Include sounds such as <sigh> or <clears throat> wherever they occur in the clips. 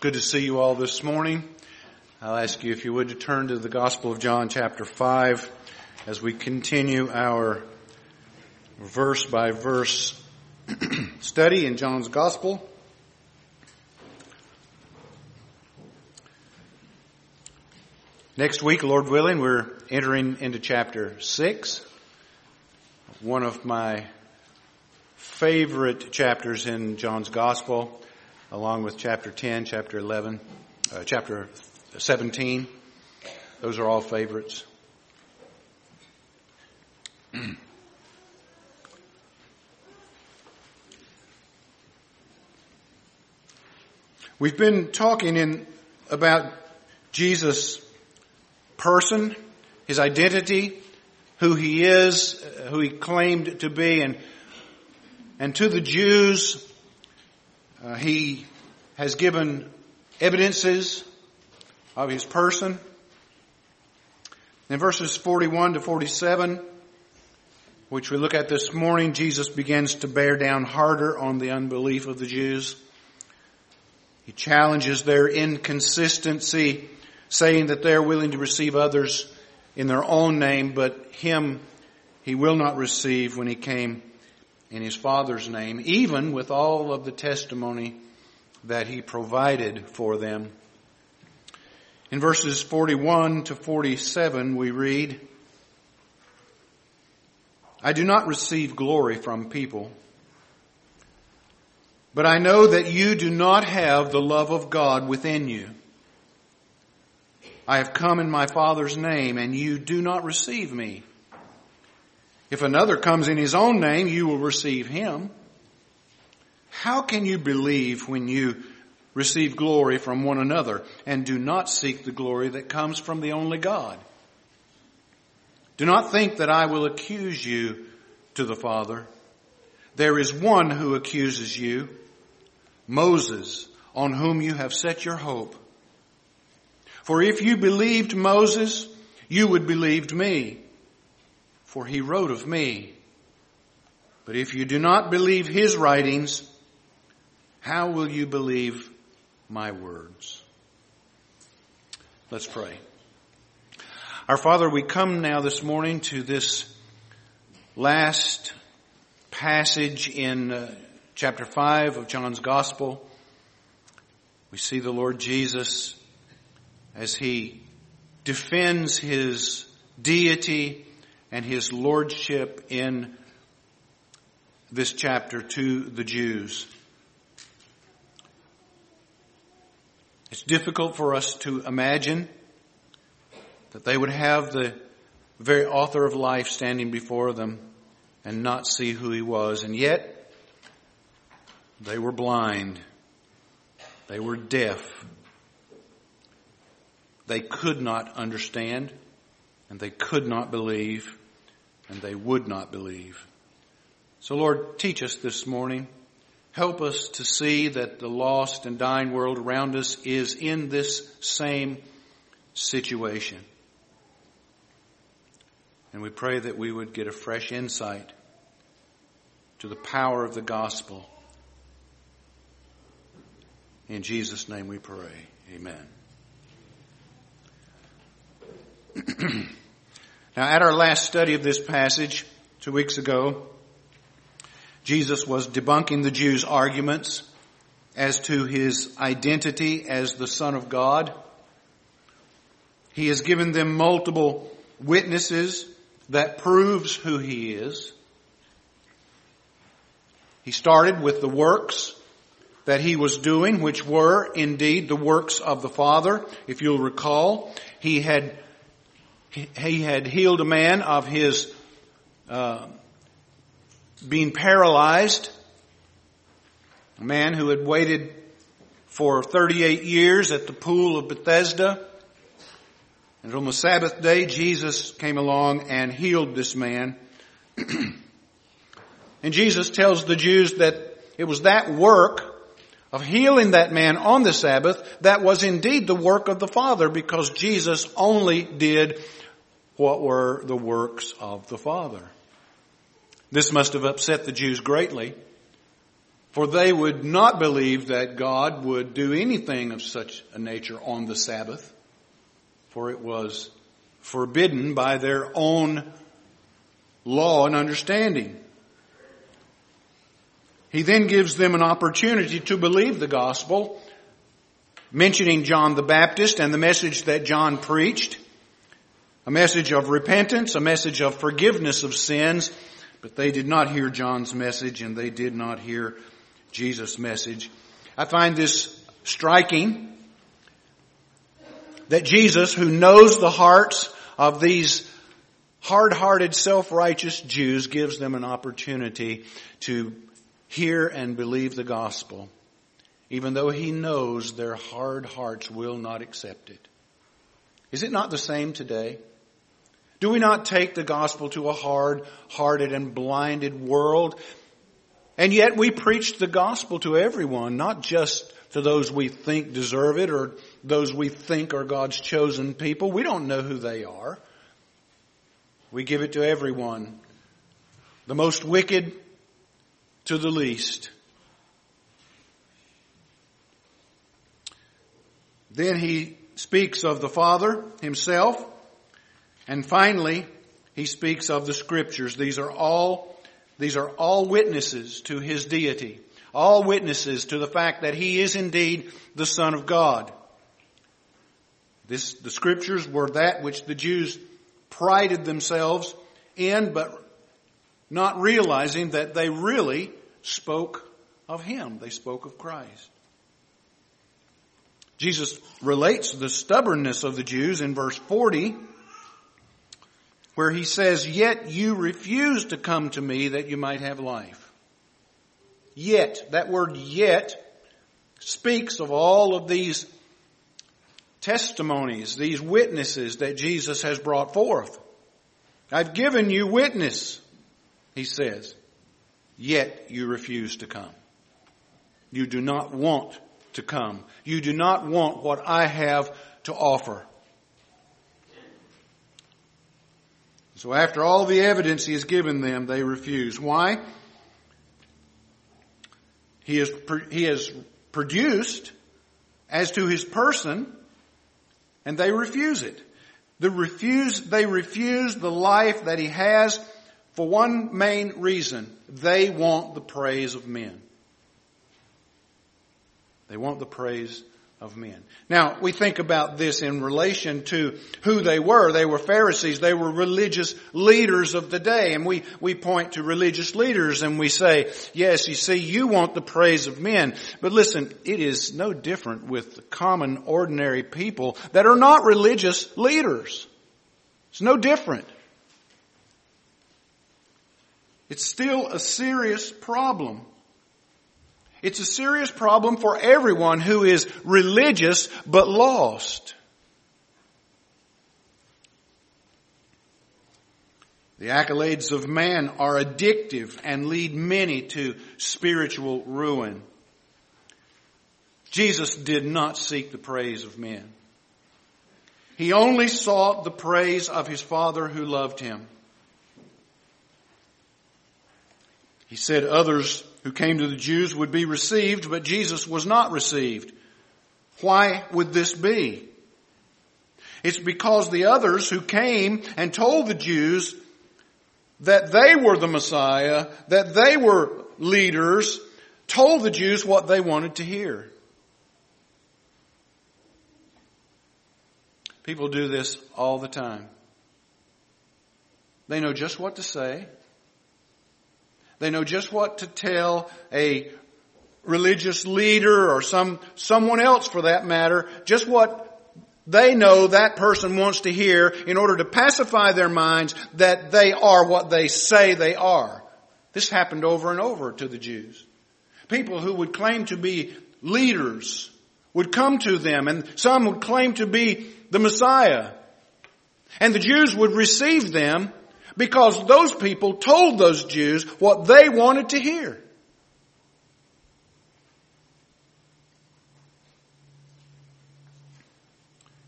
good to see you all this morning. I'll ask you if you would to turn to the Gospel of John chapter 5 as we continue our verse by verse <clears throat> study in John's Gospel. Next week, Lord willing, we're entering into chapter 6, one of my favorite chapters in John's Gospel along with chapter 10, chapter 11, uh, chapter 17. Those are all favorites. <clears throat> We've been talking in about Jesus' person, his identity, who he is, who he claimed to be, and and to the Jews, uh, he has given evidences of his person. In verses 41 to 47, which we look at this morning, Jesus begins to bear down harder on the unbelief of the Jews. He challenges their inconsistency, saying that they're willing to receive others in their own name, but him he will not receive when he came in his Father's name, even with all of the testimony that he provided for them. In verses 41 to 47 we read, I do not receive glory from people, but I know that you do not have the love of God within you. I have come in my Father's name and you do not receive me. If another comes in his own name, you will receive him. How can you believe when you receive glory from one another and do not seek the glory that comes from the only God? Do not think that I will accuse you to the Father. There is one who accuses you, Moses, on whom you have set your hope. For if you believed Moses, you would believed me for he wrote of me. But if you do not believe his writings, how will you believe my words? Let's pray. Our Father, we come now this morning to this last passage in uh, chapter 5 of John's Gospel. We see the Lord Jesus as he defends his deity and his lordship in this chapter to the Jews. It's difficult for us to imagine that they would have the very author of life standing before them and not see who he was. And yet, they were blind. They were deaf. They could not understand and they could not believe and they would not believe. So Lord, teach us this morning. Help us to see that the lost and dying world around us is in this same situation. And we pray that we would get a fresh insight to the power of the gospel. In Jesus' name we pray. Amen. <clears throat> Now, at our last study of this passage two weeks ago, Jesus was debunking the Jews' arguments as to his identity as the Son of God. He has given them multiple witnesses that proves who he is. He started with the works that he was doing, which were indeed the works of the Father. If you'll recall, he had he had healed a man of his uh, being paralyzed, a man who had waited for 38 years at the pool of Bethesda. And on the Sabbath day, Jesus came along and healed this man. <clears throat> and Jesus tells the Jews that it was that work of healing that man on the Sabbath that was indeed the work of the Father because Jesus only did what were the works of the Father. This must have upset the Jews greatly For they would not believe that God would do anything of such a nature on the Sabbath, for it was forbidden by their own law and understanding. He then gives them an opportunity to believe the gospel, mentioning John the Baptist and the message that John preached, a message of repentance, a message of forgiveness of sins, but they did not hear John's message and they did not hear Jesus' message. I find this striking that Jesus, who knows the hearts of these hard-hearted, self-righteous Jews, gives them an opportunity to hear and believe the gospel, even though he knows their hard hearts will not accept it. Is it not the same today? Do we not take the gospel to a hard-hearted and blinded world and yet we preach the gospel to everyone, not just to those we think deserve it or those we think are God's chosen people. We don't know who they are. We give it to everyone. The most wicked to the least. Then he speaks of the Father himself. And finally, he speaks of the scriptures. These are all these are all witnesses to his deity. All witnesses to the fact that he is indeed the Son of God. This, the scriptures were that which the Jews prided themselves in, but not realizing that they really spoke of him. They spoke of Christ. Jesus relates the stubbornness of the Jews in verse 40 where he says, Yet you refuse to come to me that you might have life. Yet, that word yet speaks of all of these testimonies, these witnesses that Jesus has brought forth. I've given you witness, he says, yet you refuse to come. You do not want to come. You do not want what I have to offer. So after all the evidence he has given them, they refuse. Why? He has, he has produced as to his person, and they refuse it. The refuse, they refuse the life that he has for one main reason. They want the praise of men. They want the praise of men. Now, we think about this in relation to who they were. They were Pharisees. They were religious leaders of the day. And we, we point to religious leaders and we say, yes, you see, you want the praise of men. But listen, it is no different with common, ordinary people that are not religious leaders. It's no different. It's still a serious problem. It's a serious problem for everyone who is religious but lost. The accolades of man are addictive and lead many to spiritual ruin. Jesus did not seek the praise of men. He only sought the praise of his Father who loved him. He said others who came to the Jews would be received, but Jesus was not received. Why would this be? It's because the others who came and told the Jews that they were the Messiah, that they were leaders, told the Jews what they wanted to hear. People do this all the time. They know just what to say. They know just what to tell a religious leader or some, someone else for that matter, just what they know that person wants to hear in order to pacify their minds that they are what they say they are. This happened over and over to the Jews. People who would claim to be leaders would come to them and some would claim to be the Messiah. And the Jews would receive them because those people told those Jews what they wanted to hear.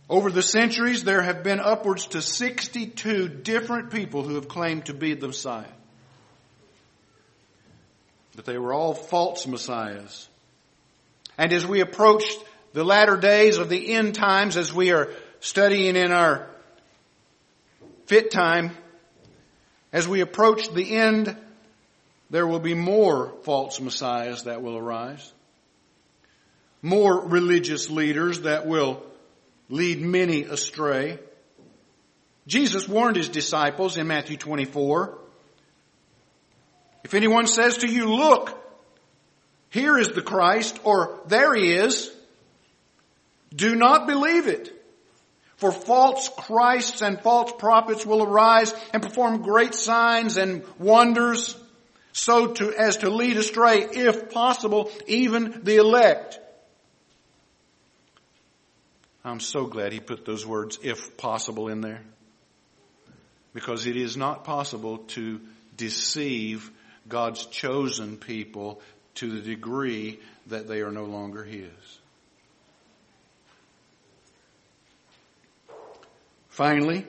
Over the centuries, there have been upwards to 62 different people who have claimed to be the Messiah. But they were all false messiahs. And as we approach the latter days of the end times, as we are studying in our fit time, as we approach the end, there will be more false messiahs that will arise. More religious leaders that will lead many astray. Jesus warned his disciples in Matthew 24, if anyone says to you, look, here is the Christ, or there he is, do not believe it. For false Christs and false prophets will arise and perform great signs and wonders, so to, as to lead astray, if possible, even the elect. I'm so glad he put those words, if possible, in there. Because it is not possible to deceive God's chosen people to the degree that they are no longer his. Finally,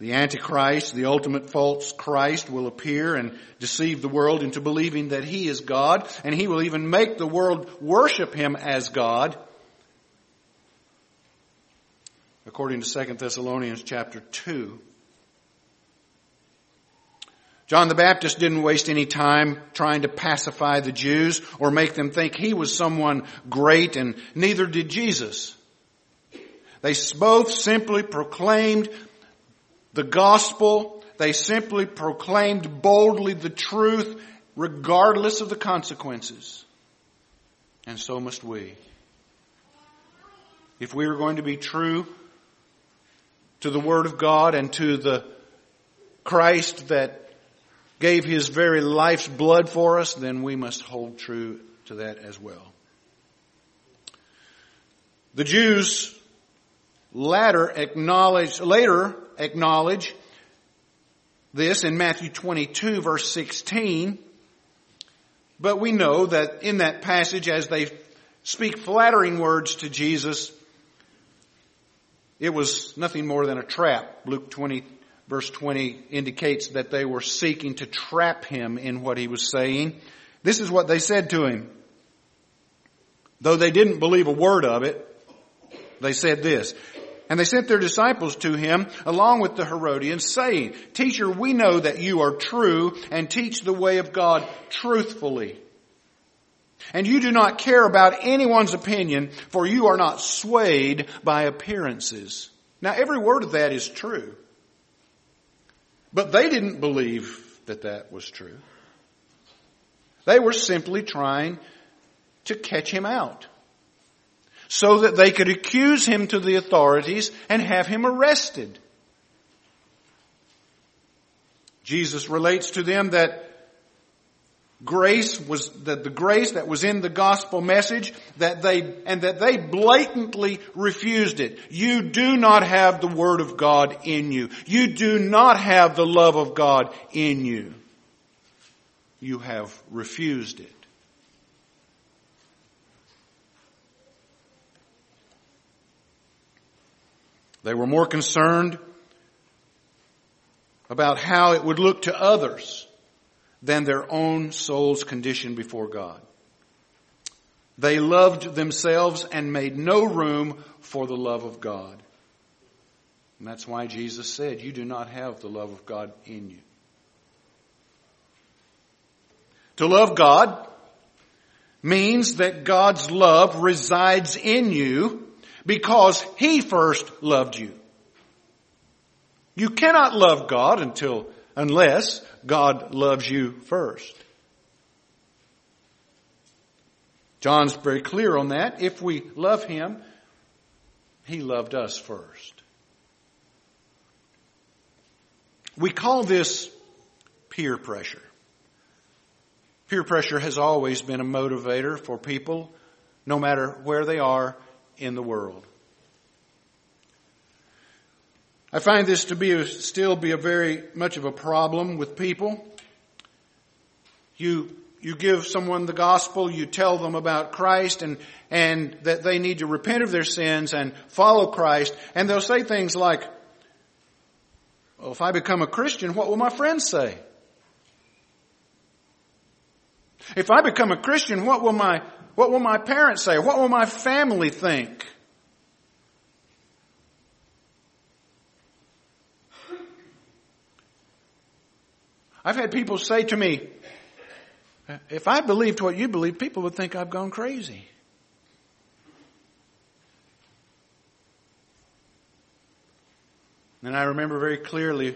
the Antichrist, the ultimate false Christ, will appear and deceive the world into believing that he is God, and he will even make the world worship him as God. According to 2 Thessalonians chapter 2. John the Baptist didn't waste any time trying to pacify the Jews or make them think he was someone great, and neither did Jesus. They both simply proclaimed the gospel. They simply proclaimed boldly the truth regardless of the consequences. And so must we. If we are going to be true to the Word of God and to the Christ that gave His very life's blood for us, then we must hold true to that as well. The Jews latter acknowledge, later acknowledge this in Matthew 22 verse 16. But we know that in that passage as they speak flattering words to Jesus, it was nothing more than a trap. Luke 20 verse 20 indicates that they were seeking to trap him in what he was saying. This is what they said to him. Though they didn't believe a word of it, they said this, and they sent their disciples to him along with the Herodians saying, Teacher, we know that you are true and teach the way of God truthfully. And you do not care about anyone's opinion for you are not swayed by appearances. Now every word of that is true. But they didn't believe that that was true. They were simply trying to catch him out so that they could accuse him to the authorities and have him arrested. Jesus relates to them that grace was that the grace that was in the gospel message that they and that they blatantly refused it. You do not have the word of God in you. You do not have the love of God in you. You have refused it. They were more concerned about how it would look to others than their own soul's condition before God. They loved themselves and made no room for the love of God. And that's why Jesus said, You do not have the love of God in you. To love God means that God's love resides in you because He first loved you. You cannot love God until, unless God loves you first. John's very clear on that. If we love Him, He loved us first. We call this peer pressure. Peer pressure has always been a motivator for people, no matter where they are in the world. I find this to be a, still be a very much of a problem with people. You you give someone the gospel, you tell them about Christ and, and that they need to repent of their sins and follow Christ, and they'll say things like, well, if I become a Christian, what will my friends say? If I become a Christian, what will my, what will my parents say? What will my family think? I've had people say to me, if I believed what you believe, people would think I've gone crazy. And I remember very clearly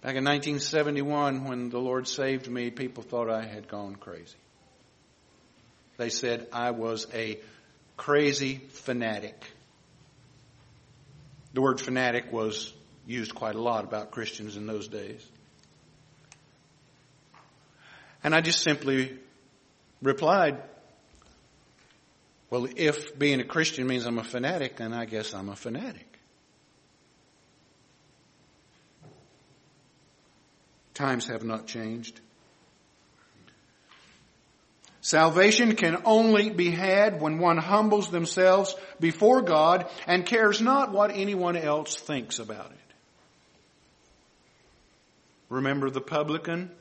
back in 1971 when the Lord saved me, people thought I had gone crazy. They said I was a crazy fanatic. The word fanatic was used quite a lot about Christians in those days. And I just simply replied, well, if being a Christian means I'm a fanatic, then I guess I'm a fanatic. Times have not changed. Salvation can only be had when one humbles themselves before God and cares not what anyone else thinks about it. Remember the publican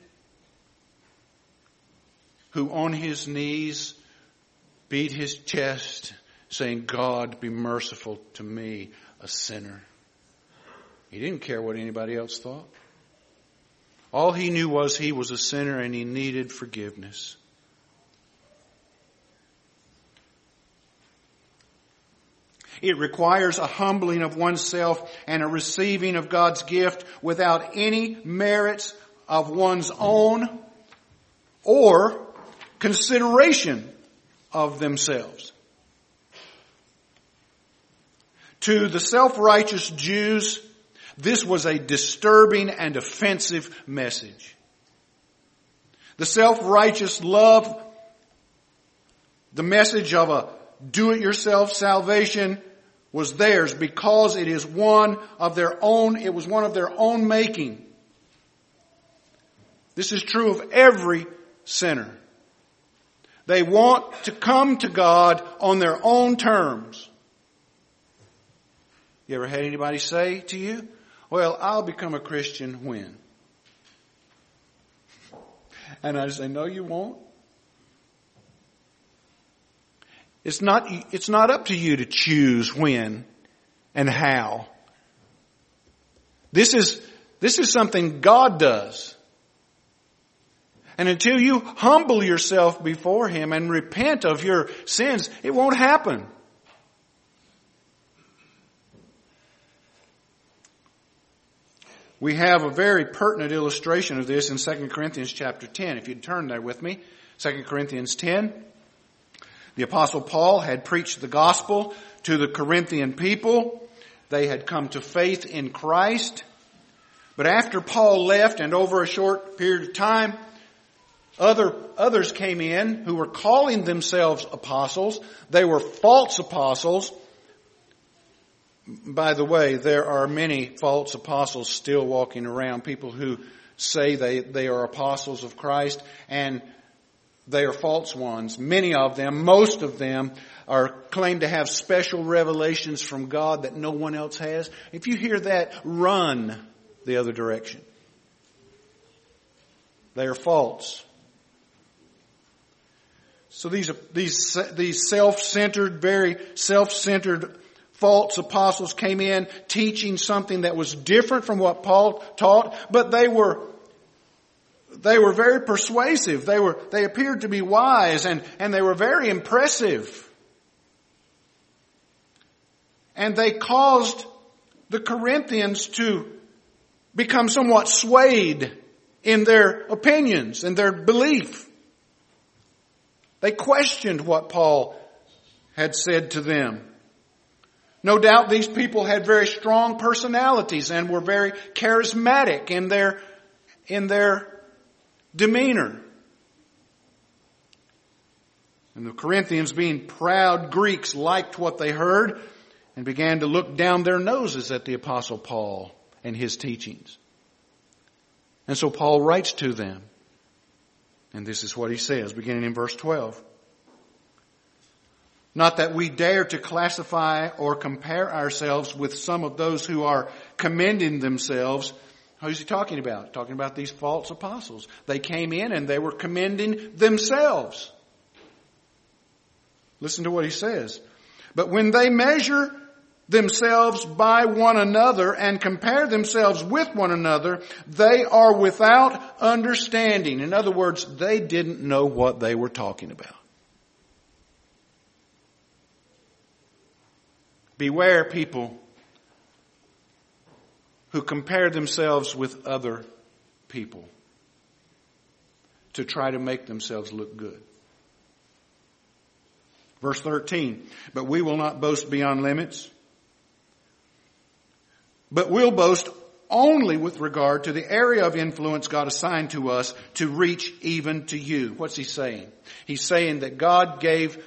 who on his knees beat his chest saying, God be merciful to me, a sinner. He didn't care what anybody else thought. All he knew was he was a sinner and he needed forgiveness. It requires a humbling of oneself and a receiving of God's gift without any merits of one's own or consideration of themselves. To the self-righteous Jews, this was a disturbing and offensive message. The self-righteous love the message of a do-it-yourself salvation was theirs because it is one of their own, it was one of their own making. This is true of every sinner. They want to come to God on their own terms. You ever had anybody say to you, well, I'll become a Christian when? And I say, no, you won't. It's not, it's not up to you to choose when and how. This is, this is something God does. And until you humble yourself before Him and repent of your sins, it won't happen. We have a very pertinent illustration of this in 2 Corinthians chapter 10. If you'd turn there with me, 2 Corinthians 10. The apostle Paul had preached the gospel to the Corinthian people. They had come to faith in Christ. But after Paul left and over a short period of time, other, others came in who were calling themselves apostles. They were false apostles. By the way, there are many false apostles still walking around, people who say they, they are apostles of Christ and they are false ones. Many of them, most of them, are claim to have special revelations from God that no one else has. If you hear that, run the other direction. They are false. So these, these, these self-centered, very self-centered false apostles came in teaching something that was different from what Paul taught, but they were they were very persuasive. They were they appeared to be wise and, and they were very impressive. And they caused the Corinthians to become somewhat swayed in their opinions and their belief. They questioned what Paul had said to them. No doubt these people had very strong personalities and were very charismatic in their, in their demeanor. And the Corinthians, being proud Greeks, liked what they heard and began to look down their noses at the apostle Paul and his teachings. And so Paul writes to them and this is what he says, beginning in verse 12. Not that we dare to classify or compare ourselves with some of those who are commending themselves, Who's he talking about? Talking about these false apostles. They came in and they were commending themselves. Listen to what he says. But when they measure themselves by one another and compare themselves with one another, they are without understanding. In other words, they didn't know what they were talking about. Beware people who compare themselves with other people to try to make themselves look good. Verse 13, but we will not boast beyond limits but we'll boast only with regard to the area of influence God assigned to us to reach even to you. What's he saying? He's saying that God gave,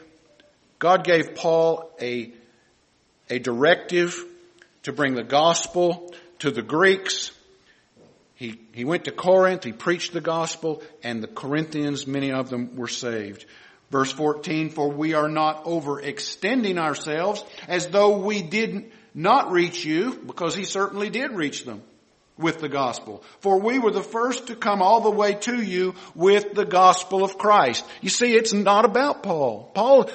God gave Paul a, a directive to bring the gospel to the Greeks. He, he went to Corinth, he preached the gospel, and the Corinthians, many of them were saved. Verse 14, for we are not overextending ourselves as though we didn't not reach you, because he certainly did reach them with the gospel. For we were the first to come all the way to you with the gospel of Christ. You see, it's not about Paul. Paul,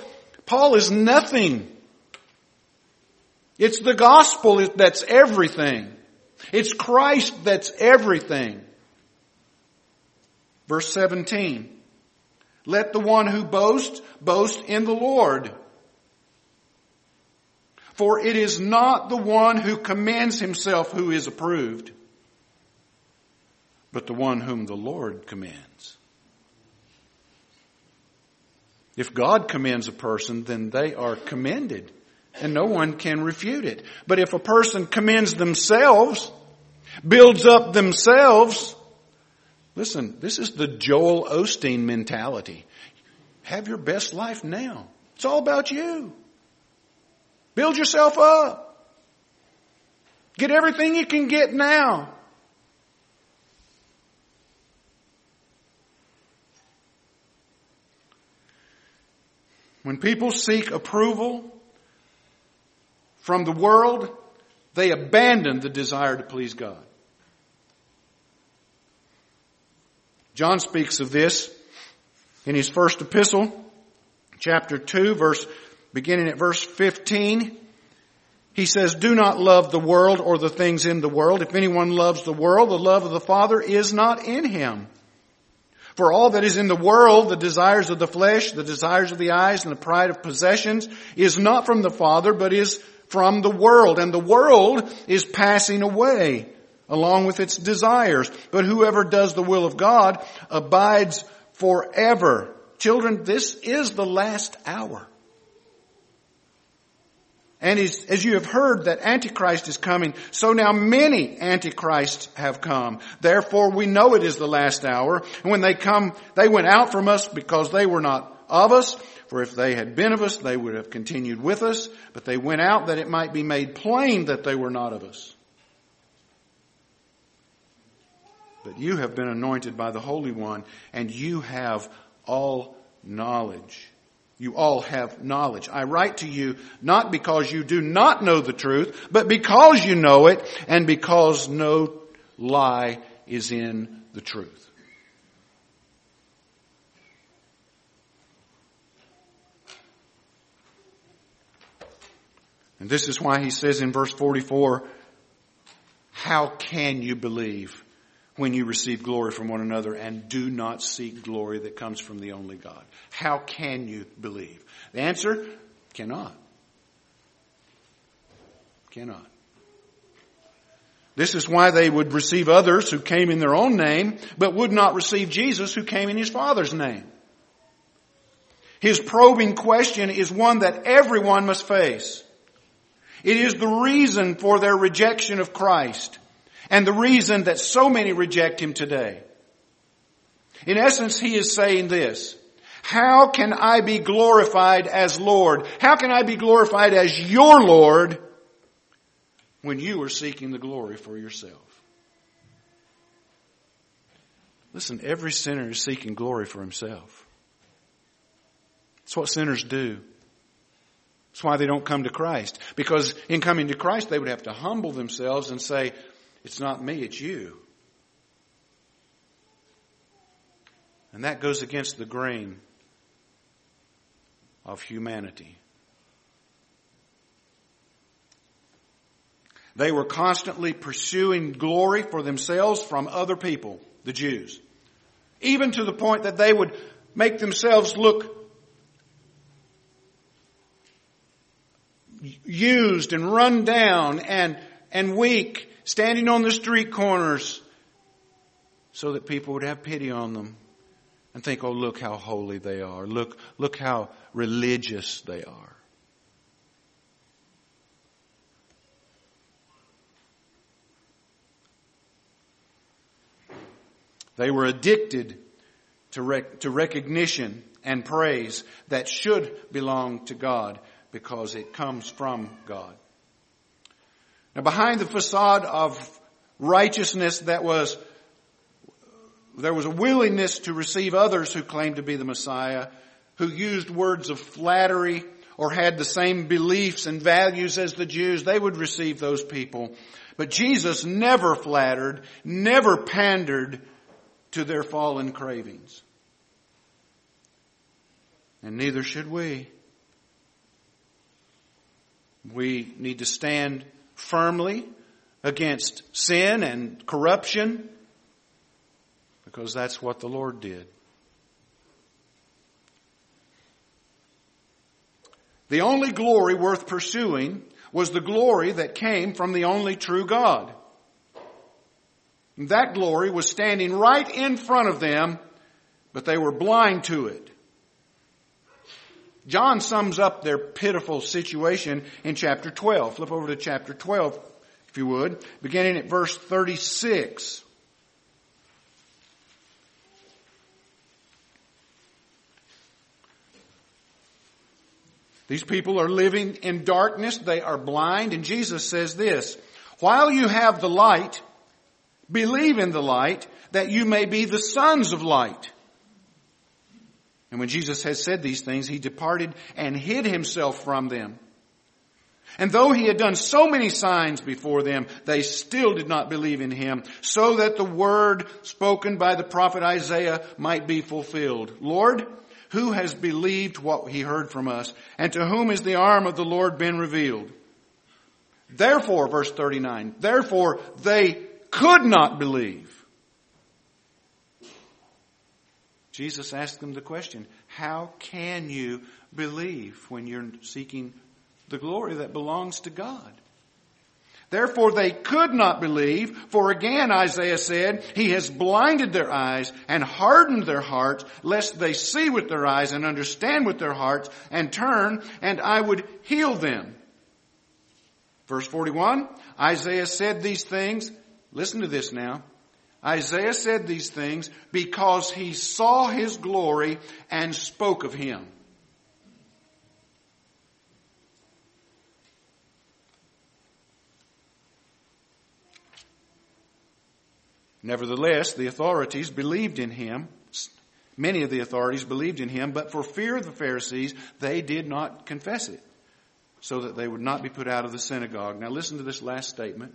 Paul is nothing. It's the gospel that's everything. It's Christ that's everything. Verse 17. Let the one who boasts boast in the Lord. For it is not the one who commends himself who is approved, but the one whom the Lord commends. If God commends a person, then they are commended, and no one can refute it. But if a person commends themselves, builds up themselves, listen, this is the Joel Osteen mentality. Have your best life now. It's all about you. Build yourself up. Get everything you can get now. When people seek approval from the world, they abandoned the desire to please God. John speaks of this in his first epistle, chapter 2, verse beginning at verse 15, he says, do not love the world or the things in the world. If anyone loves the world, the love of the Father is not in him. For all that is in the world, the desires of the flesh, the desires of the eyes, and the pride of possessions, is not from the Father, but is from the world. And the world is passing away along with its desires. But whoever does the will of God abides forever. Children, this is the last hour. And as, as you have heard that Antichrist is coming, so now many Antichrists have come. Therefore we know it is the last hour. And when they come, they went out from us because they were not of us. For if they had been of us, they would have continued with us. But they went out that it might be made plain that they were not of us. But you have been anointed by the Holy One, and you have all knowledge. You all have knowledge. I write to you not because you do not know the truth, but because you know it and because no lie is in the truth. And this is why he says in verse 44, how can you believe when you receive glory from one another and do not seek glory that comes from the only God? How can you believe? The answer, cannot. Cannot. This is why they would receive others who came in their own name, but would not receive Jesus who came in his Father's name. His probing question is one that everyone must face. It is the reason for their rejection of Christ and the reason that so many reject him today. In essence, he is saying this. How can I be glorified as Lord? How can I be glorified as your Lord when you are seeking the glory for yourself? Listen, every sinner is seeking glory for himself. It's what sinners do. That's why they don't come to Christ. Because in coming to Christ, they would have to humble themselves and say, It's not me, it's you. And that goes against the grain of humanity. They were constantly pursuing glory for themselves from other people, the Jews, even to the point that they would make themselves look used and run down and, and weak, standing on the street corners so that people would have pity on them and think, oh, look how holy they are. Look, look how religious they are. They were addicted to, rec- to recognition and praise that should belong to God because it comes from God. Now behind the facade of righteousness that was, there was a willingness to receive others who claimed to be the Messiah, who used words of flattery or had the same beliefs and values as the Jews, they would receive those people. But Jesus never flattered, never pandered to their fallen cravings. And neither should we. We need to stand firmly against sin and corruption because that's what the Lord did. The only glory worth pursuing was the glory that came from the only true God. That glory was standing right in front of them, but they were blind to it. John sums up their pitiful situation in chapter 12. Flip over to chapter 12, if you would, beginning at verse 36. These people are living in darkness. They are blind. And Jesus says this, while you have the light, believe in the light that you may be the sons of light. And when Jesus had said these things, he departed and hid himself from them. And though he had done so many signs before them, they still did not believe in him, so that the word spoken by the prophet Isaiah might be fulfilled. Lord, who has believed what he heard from us? And to whom is the arm of the Lord been revealed? Therefore, verse 39, therefore they could not believe Jesus asked them the question, how can you believe when you're seeking the glory that belongs to God? Therefore they could not believe, for again Isaiah said, He has blinded their eyes and hardened their hearts, lest they see with their eyes and understand with their hearts and turn, and I would heal them. Verse 41, Isaiah said these things, listen to this now, Isaiah said these things because he saw his glory and spoke of him. Nevertheless, the authorities believed in him. Many of the authorities believed in him, but for fear of the Pharisees, they did not confess it, so that they would not be put out of the synagogue. Now listen to this last statement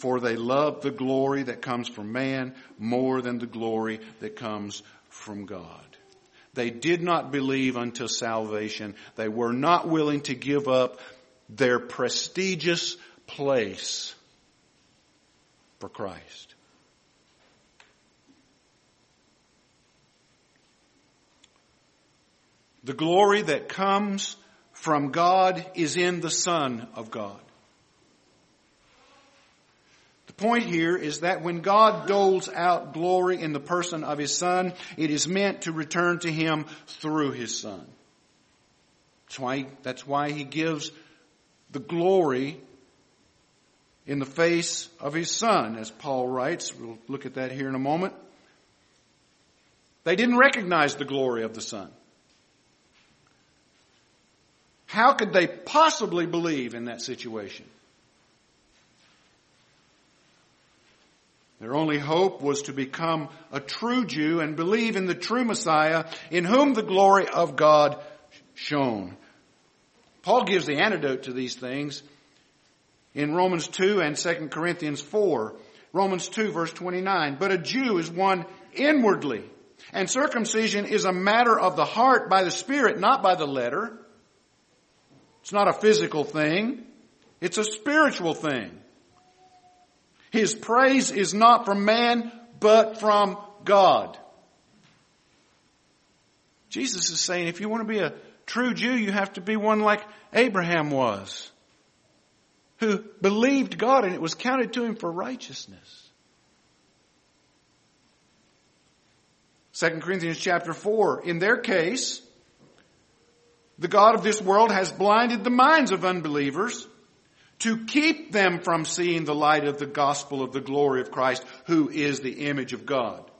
for they love the glory that comes from man more than the glory that comes from God. They did not believe until salvation. They were not willing to give up their prestigious place for Christ. The glory that comes from God is in the Son of God point here is that when God doles out glory in the person of His Son, it is meant to return to Him through His Son. That's why, that's why He gives the glory in the face of His Son, as Paul writes. We'll look at that here in a moment. They didn't recognize the glory of the Son. How could they possibly believe in that situation? Their only hope was to become a true Jew and believe in the true Messiah in whom the glory of God shone. Paul gives the antidote to these things in Romans 2 and 2 Corinthians 4. Romans 2 verse 29. But a Jew is one inwardly, And circumcision is a matter of the heart by the Spirit, not by the letter. It's not a physical thing. It's a spiritual thing. His praise is not from man, but from God. Jesus is saying if you want to be a true Jew, you have to be one like Abraham was, who believed God and it was counted to him for righteousness. 2 Corinthians chapter 4, in their case, the God of this world has blinded the minds of unbelievers to keep them from seeing the light of the gospel of the glory of Christ, who is the image of God.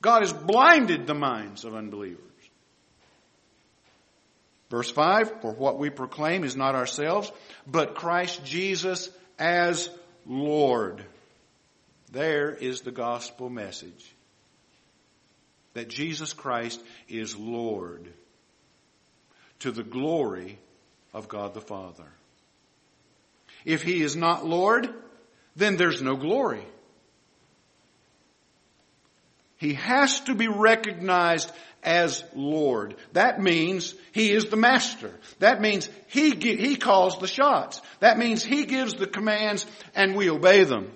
God has blinded the minds of unbelievers. Verse 5, for what we proclaim is not ourselves, but Christ Jesus as Lord. There is the gospel message. That Jesus Christ is Lord to the glory of God the Father. If He is not Lord, then there's no glory. He has to be recognized as Lord. That means He is the master. That means He, He calls the shots. That means He gives the commands and we obey them.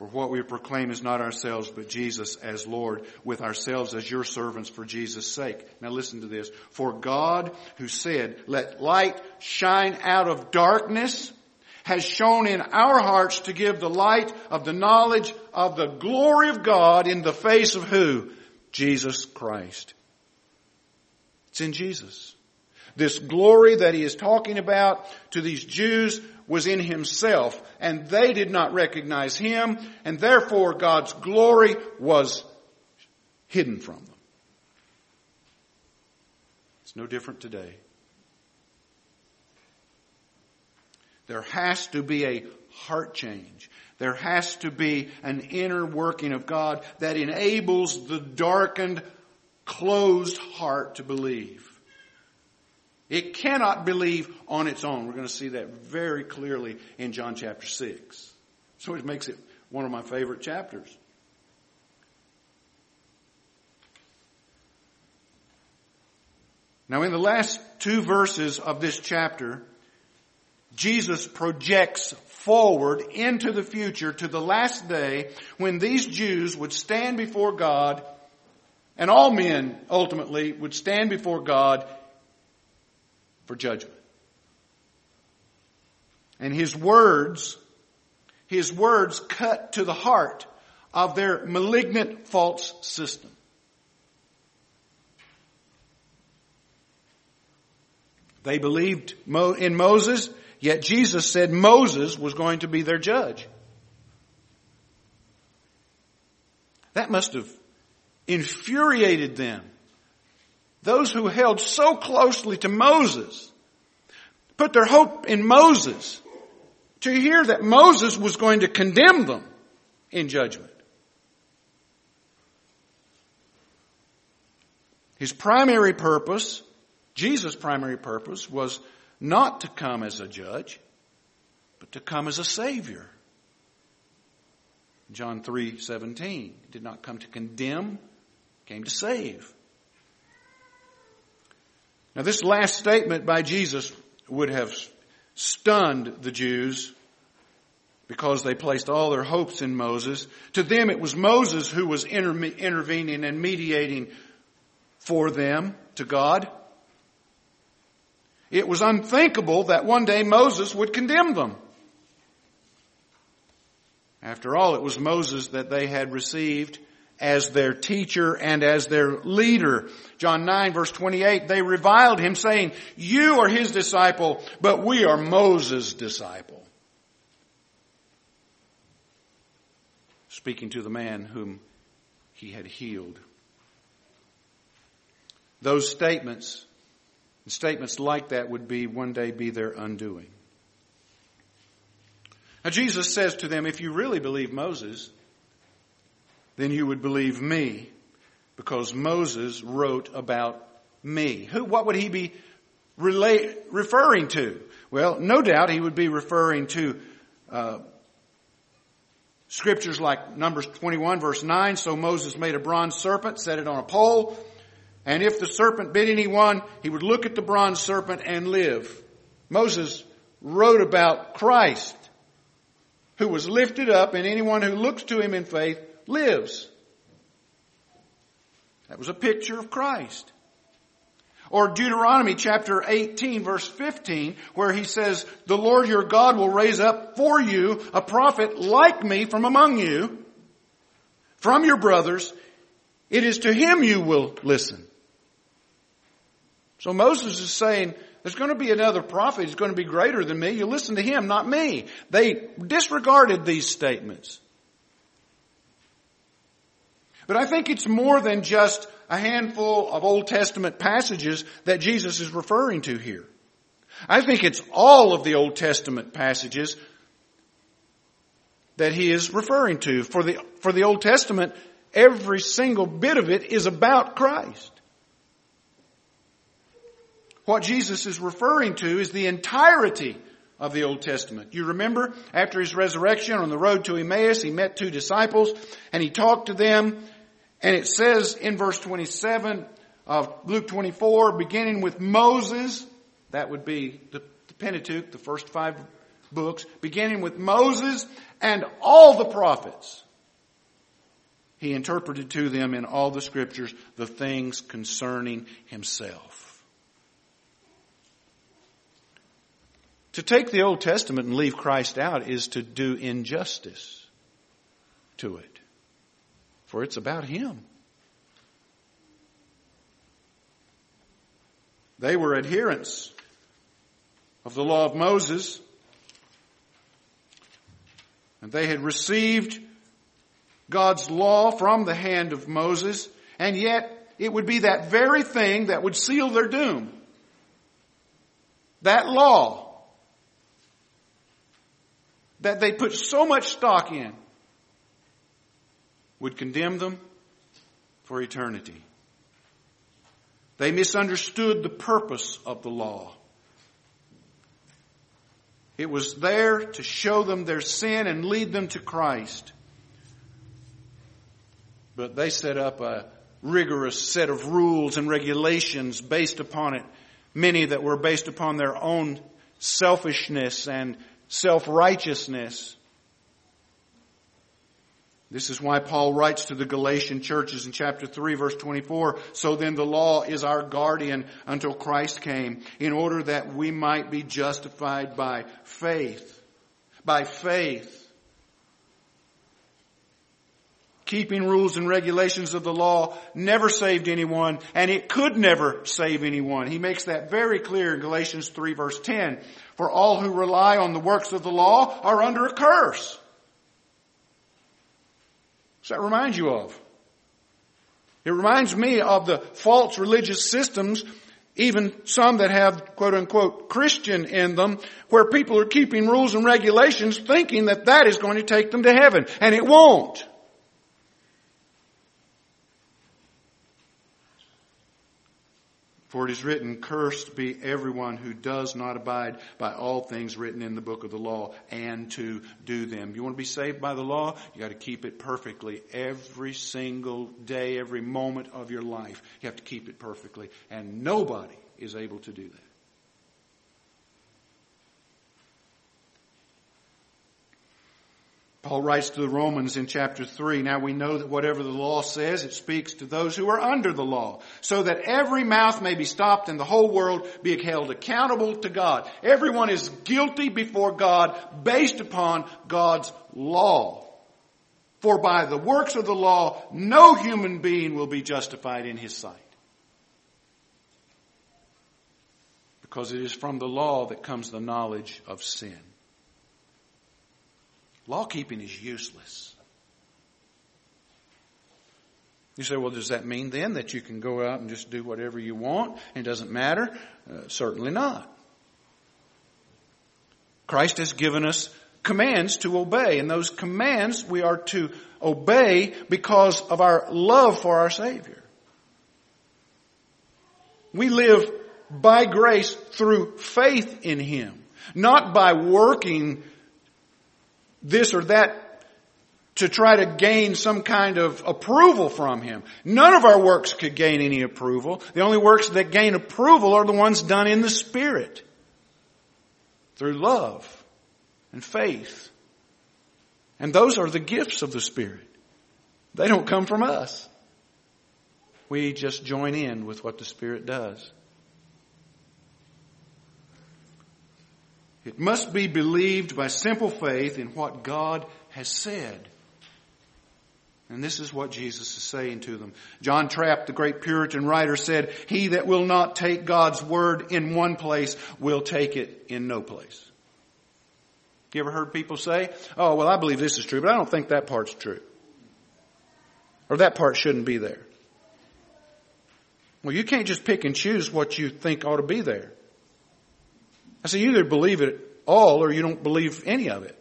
For what we proclaim is not ourselves, but Jesus as Lord, with ourselves as your servants for Jesus' sake. Now listen to this. For God, who said, let light shine out of darkness, has shown in our hearts to give the light of the knowledge of the glory of God in the face of who? Jesus Christ. It's in Jesus. This glory that he is talking about to these Jews was in himself and they did not recognize him and therefore God's glory was hidden from them. It's no different today. There has to be a heart change. There has to be an inner working of God that enables the darkened, closed heart to believe. It cannot believe on its own. We're going to see that very clearly in John chapter 6. So it makes it one of my favorite chapters. Now in the last two verses of this chapter, Jesus projects forward into the future to the last day when these Jews would stand before God and all men ultimately would stand before God for judgment. And his words, his words cut to the heart of their malignant false system. They believed in Moses Yet Jesus said Moses was going to be their judge. That must have infuriated them. Those who held so closely to Moses put their hope in Moses to hear that Moses was going to condemn them in judgment. His primary purpose, Jesus' primary purpose was not to come as a judge, but to come as a savior. John 3:17 did not come to condemn, came to save. Now this last statement by Jesus would have stunned the Jews because they placed all their hopes in Moses. To them it was Moses who was intervening and mediating for them to God. It was unthinkable that one day Moses would condemn them. After all, it was Moses that they had received as their teacher and as their leader. John 9 verse 28, they reviled him saying, you are his disciple, but we are Moses' disciple. Speaking to the man whom he had healed. Those statements statements like that would be one day be their undoing. Now Jesus says to them, if you really believe Moses, then you would believe me because Moses wrote about me. Who, what would he be relate, referring to? Well, no doubt he would be referring to uh, Scriptures like Numbers 21 verse 9, so Moses made a bronze serpent, set it on a pole, and if the serpent bit anyone, he would look at the bronze serpent and live. Moses wrote about Christ, who was lifted up, and anyone who looks to him in faith lives. That was a picture of Christ. Or Deuteronomy chapter 18 verse 15 where he says, the Lord your God will raise up for you a prophet like me from among you, from your brothers. It is to him you will listen. So Moses is saying, there's going to be another prophet who's going to be greater than me. You listen to him, not me. They disregarded these statements. But I think it's more than just a handful of Old Testament passages that Jesus is referring to here. I think it's all of the Old Testament passages that he is referring to. For the, for the Old Testament, every single bit of it is about Christ. What Jesus is referring to is the entirety of the Old Testament. You remember after his resurrection on the road to Emmaus, he met two disciples and he talked to them and it says in verse 27 of Luke 24, beginning with Moses, that would be the, the Pentateuch, the first five books, beginning with Moses and all the prophets. He interpreted to them in all the scriptures the things concerning himself. To take the Old Testament and leave Christ out is to do injustice to it for it's about Him. They were adherents of the law of Moses, and they had received God's law from the hand of Moses, and yet it would be that very thing that would seal their doom. That law that they put so much stock in would condemn them for eternity. They misunderstood the purpose of the law. It was there to show them their sin and lead them to Christ. But they set up a rigorous set of rules and regulations based upon it, many that were based upon their own selfishness and self-righteousness. This is why Paul writes to the Galatian churches in chapter 3 verse 24, so then the law is our guardian until Christ came, in order that we might be justified by faith. By faith. Keeping rules and regulations of the law never saved anyone, and it could never save anyone. He makes that very clear in Galatians 3 verse 10. For all who rely on the works of the law are under a curse. That remind you of? It reminds me of the false religious systems, even some that have quote unquote Christian in them, where people are keeping rules and regulations thinking that that is going to take them to heaven. And it won't. For it is written, cursed be everyone who does not abide by all things written in the book of the law and to do them. You want to be saved by the law? You got to keep it perfectly every single day, every moment of your life. You have to keep it perfectly. And nobody is able to do that. Paul writes to the Romans in chapter 3, now we know that whatever the law says, it speaks to those who are under the law, so that every mouth may be stopped and the whole world be held accountable to God. Everyone is guilty before God based upon God's law. For by the works of the law, no human being will be justified in his sight. Because it is from the law that comes the knowledge of sin. Law keeping is useless. You say, well, does that mean then that you can go out and just do whatever you want and it doesn't matter? Uh, certainly not. Christ has given us commands to obey, and those commands we are to obey because of our love for our Savior. We live by grace through faith in Him, not by working this or that to try to gain some kind of approval from Him. None of our works could gain any approval. The only works that gain approval are the ones done in the Spirit. Through love and faith. And those are the gifts of the Spirit. They don't come from us. We just join in with what the Spirit does. It must be believed by simple faith in what God has said. And this is what Jesus is saying to them. John Trapp, the great Puritan writer, said, He that will not take God's word in one place will take it in no place. You ever heard people say, Oh, well, I believe this is true, but I don't think that part's true. Or that part shouldn't be there. Well, you can't just pick and choose what you think ought to be there. I say you either believe it all or you don't believe any of it.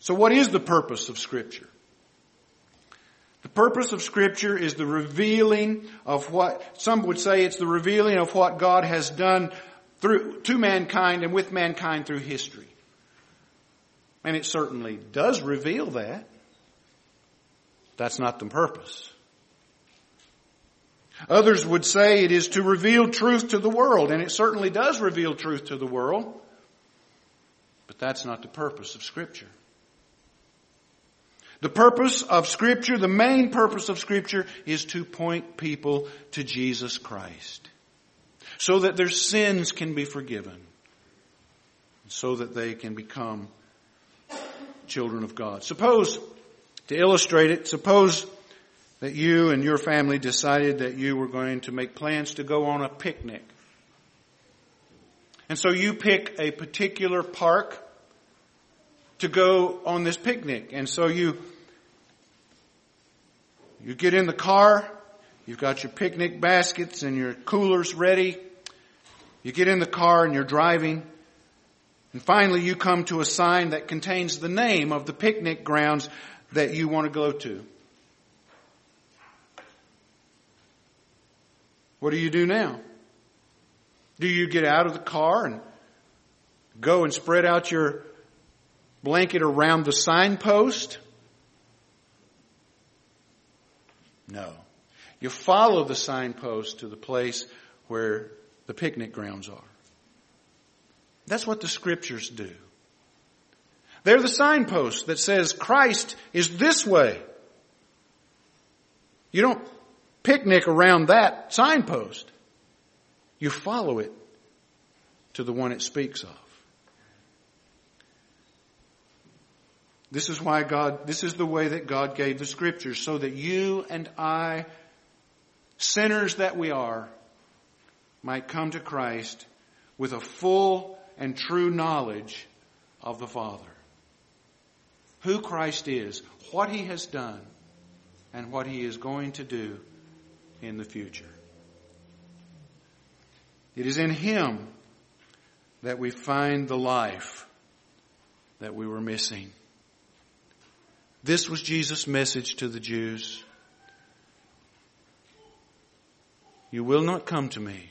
So what is the purpose of Scripture? The purpose of Scripture is the revealing of what, some would say it's the revealing of what God has done through, to mankind and with mankind through history. And it certainly does reveal that. That's not the purpose. Others would say it is to reveal truth to the world, and it certainly does reveal truth to the world. But that's not the purpose of Scripture. The purpose of Scripture, the main purpose of Scripture, is to point people to Jesus Christ. So that their sins can be forgiven. So that they can become children of God. Suppose, to illustrate it, suppose that you and your family decided that you were going to make plans to go on a picnic. And so you pick a particular park to go on this picnic. And so you you get in the car, you've got your picnic baskets and your coolers ready. You get in the car and you're driving. And finally you come to a sign that contains the name of the picnic grounds that you want to go to. What do you do now? Do you get out of the car and go and spread out your blanket around the signpost? No. You follow the signpost to the place where the picnic grounds are. That's what the scriptures do. They're the signpost that says Christ is this way. You don't picnic around that signpost. You follow it to the one it speaks of. This is why God, this is the way that God gave the scriptures so that you and I, sinners that we are, might come to Christ with a full and true knowledge of the Father. Who Christ is, what He has done, and what He is going to do in the future. It is in Him that we find the life that we were missing. This was Jesus' message to the Jews. You will not come to me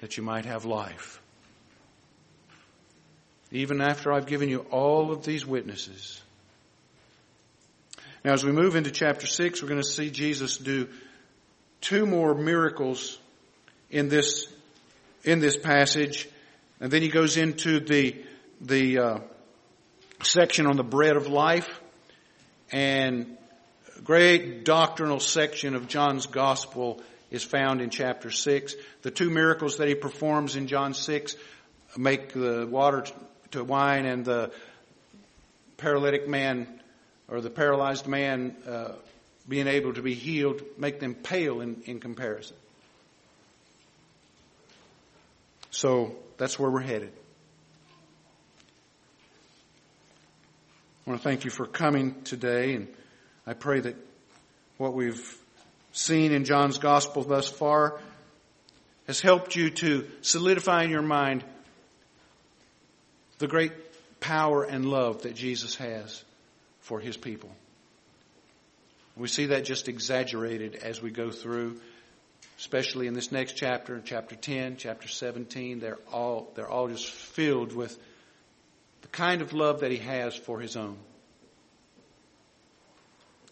that you might have life. Even after I've given you all of these witnesses. Now, as we move into chapter 6, we're going to see Jesus do two more miracles in this, in this passage. And then he goes into the, the uh, section on the bread of life and great doctrinal section of John's gospel is found in chapter 6. The two miracles that he performs in John 6 make the water to wine and the paralytic man or the paralyzed man uh, being able to be healed make them pale in, in comparison. So that's where we're headed. I want to thank you for coming today, and I pray that what we've seen in John's Gospel thus far has helped you to solidify in your mind the great power and love that Jesus has for his people. We see that just exaggerated as we go through, especially in this next chapter, chapter 10, chapter 17. They're all, they're all just filled with the kind of love that he has for his own.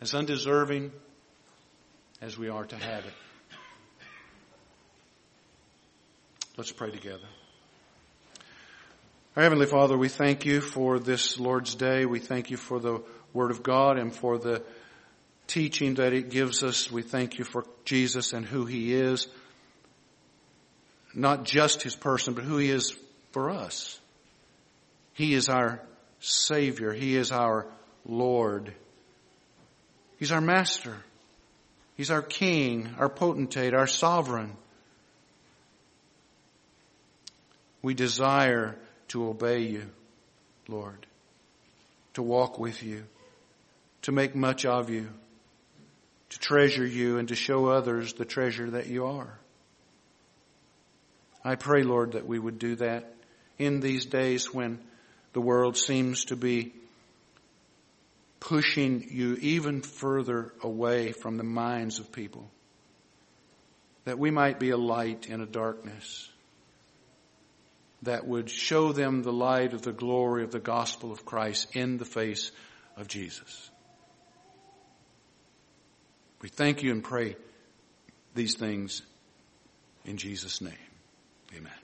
As undeserving as we are to have it. Let's pray together. Our Heavenly Father, we thank you for this Lord's Day. We thank you for the Word of God and for the teaching that it gives us. We thank you for Jesus and who He is. Not just His person, but who He is for us. He is our Savior. He is our Lord. He's our Master. He's our King, our potentate, our sovereign. We desire to obey you, Lord, to walk with you, to make much of you, to treasure you, and to show others the treasure that you are. I pray, Lord, that we would do that in these days when the world seems to be pushing you even further away from the minds of people. That we might be a light in a darkness that would show them the light of the glory of the gospel of Christ in the face of Jesus. We thank you and pray these things in Jesus' name. Amen.